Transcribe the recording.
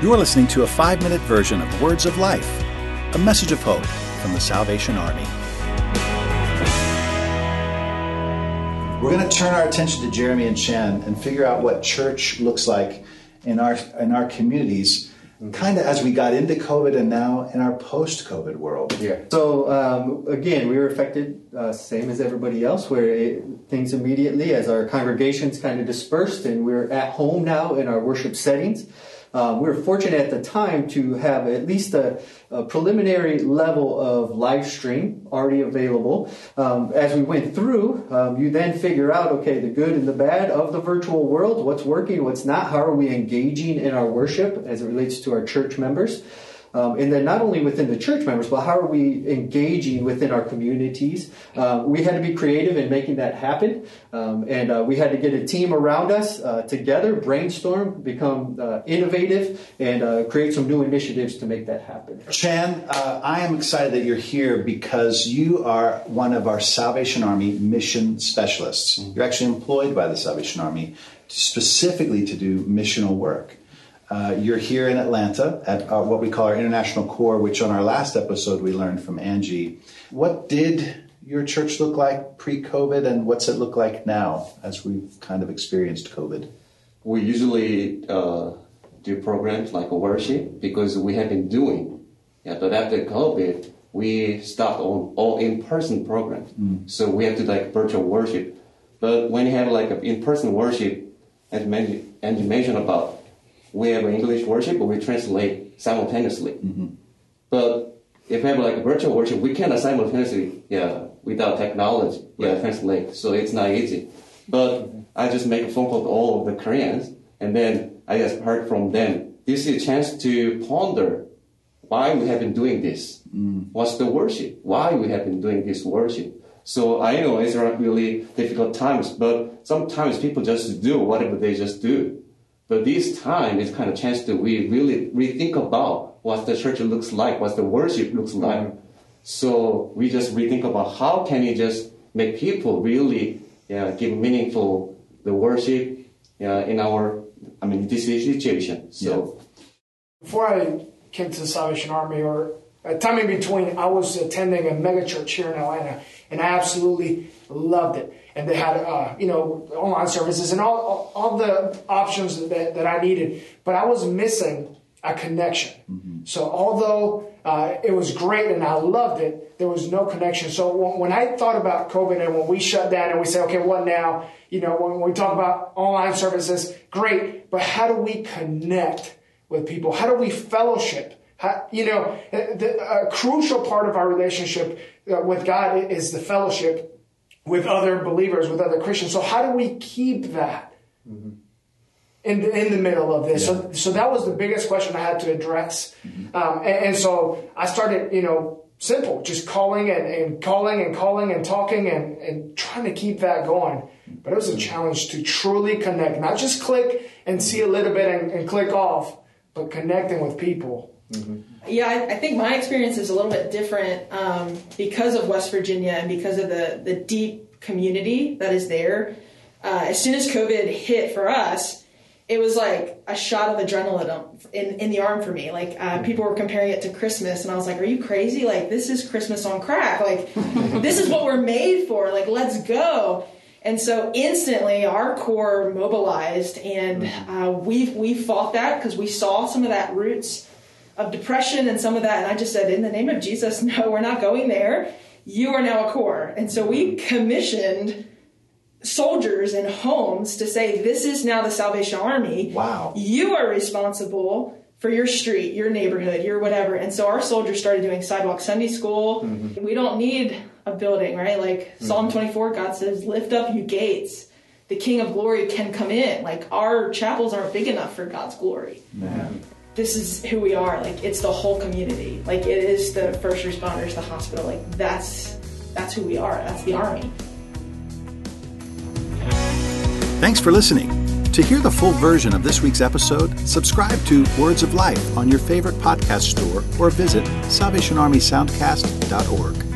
You are listening to a five minute version of Words of Life, a message of hope from the Salvation Army. We're going to turn our attention to Jeremy and Chan and figure out what church looks like in our in our communities, kind of as we got into COVID and now in our post-COVID world. Yeah. So um, again, we were affected uh, same as everybody else, where it, things immediately as our congregations kind of dispersed and we're at home now in our worship settings. Um, we were fortunate at the time to have at least a, a preliminary level of live stream already available. Um, as we went through, um, you then figure out, okay, the good and the bad of the virtual world, what's working, what's not, how are we engaging in our worship as it relates to our church members. Um, and then not only within the church members, but how are we engaging within our communities? Uh, we had to be creative in making that happen, um, and uh, we had to get a team around us uh, together, brainstorm, become uh, innovative, and uh, create some new initiatives to make that happen. Chan, uh, I am excited that you're here because you are one of our Salvation Army mission specialists. You're actually employed by the Salvation Army specifically to do missional work. Uh, you're here in Atlanta at uh, what we call our International Corps, which on our last episode we learned from Angie. What did your church look like pre COVID, and what's it look like now as we've kind of experienced COVID? We usually uh, do programs like worship because we have been doing. Yeah, but after COVID, we stopped on all in-person programs. Mm. So we have to like virtual worship. But when you have like an in-person worship, as Angie mentioned about we have an English worship, but we translate simultaneously. Mm-hmm. But if we have like virtual worship, we cannot simultaneously, yeah, without technology, yeah, translate. So it's not easy. But I just make a phone call to all of the Koreans, and then I just heard from them. This is a chance to ponder why we have been doing this. Mm. What's the worship? Why we have been doing this worship? So I know it's really difficult times, but sometimes people just do whatever they just do. But this time is kind of chance to we really rethink about what the church looks like, what the worship looks like. Mm-hmm. So we just rethink about how can we just make people really yeah, give meaningful the worship yeah, in our I mean this situation. So yeah. before I came to the Salvation Army or a time in between, I was attending a mega church here in Atlanta, and I absolutely loved it and they had uh, you know online services and all, all, all the options that, that I needed, but I was missing a connection. Mm-hmm. So although uh, it was great and I loved it, there was no connection. So when I thought about COVID and when we shut down and we say, okay, what now? You know, when we talk about online services, great, but how do we connect with people? How do we fellowship? How, you know, the, a crucial part of our relationship uh, with God is the fellowship with other believers, with other Christians. So how do we keep that mm-hmm. in the, in the middle of this? Yeah. So so that was the biggest question I had to address, mm-hmm. um, and, and, so I started, you know, simple, just calling and, and calling and calling and talking and, and trying to keep that going. But it was a mm-hmm. challenge to truly connect, not just click and see a little bit and, and click off, but connecting with people. Mm-hmm. Yeah, I, I, think my experience is a little bit different um, because of West Virginia and because of the, the deep community that is there. Uh, as soon as COVID hit for us, it was like a shot of adrenaline in, in the arm for me. Like uh, people were comparing it to Christmas, and I was like, "Are you crazy? Like this is Christmas on crack. Like this is what we're made for. Like let's go." And so instantly, our corps mobilized, and mm-hmm. uh, we we fought that because we saw some of that roots of depression and some of that. And I just said, in the name of Jesus, no, we're not going there. You are now a corps. And so we commissioned soldiers in homes to say, this is now the Salvation Army. Wow. You are responsible for your street, your neighborhood, your whatever. And so our soldiers started doing sidewalk Sunday school. Mm-hmm. We don't need a building, right? Like mm-hmm. Psalm 24, God says, lift up you gates. The King of glory can come in. Like our chapels aren't big enough for God's glory. Man this is who we are. Like it's the whole community. Like it is the first responders, the hospital. Like that's that's who we are. That's the army. Thanks for listening. To hear the full version of this week's episode, subscribe to Words of Life on your favorite podcast store or visit salvationarmysoundcast.org.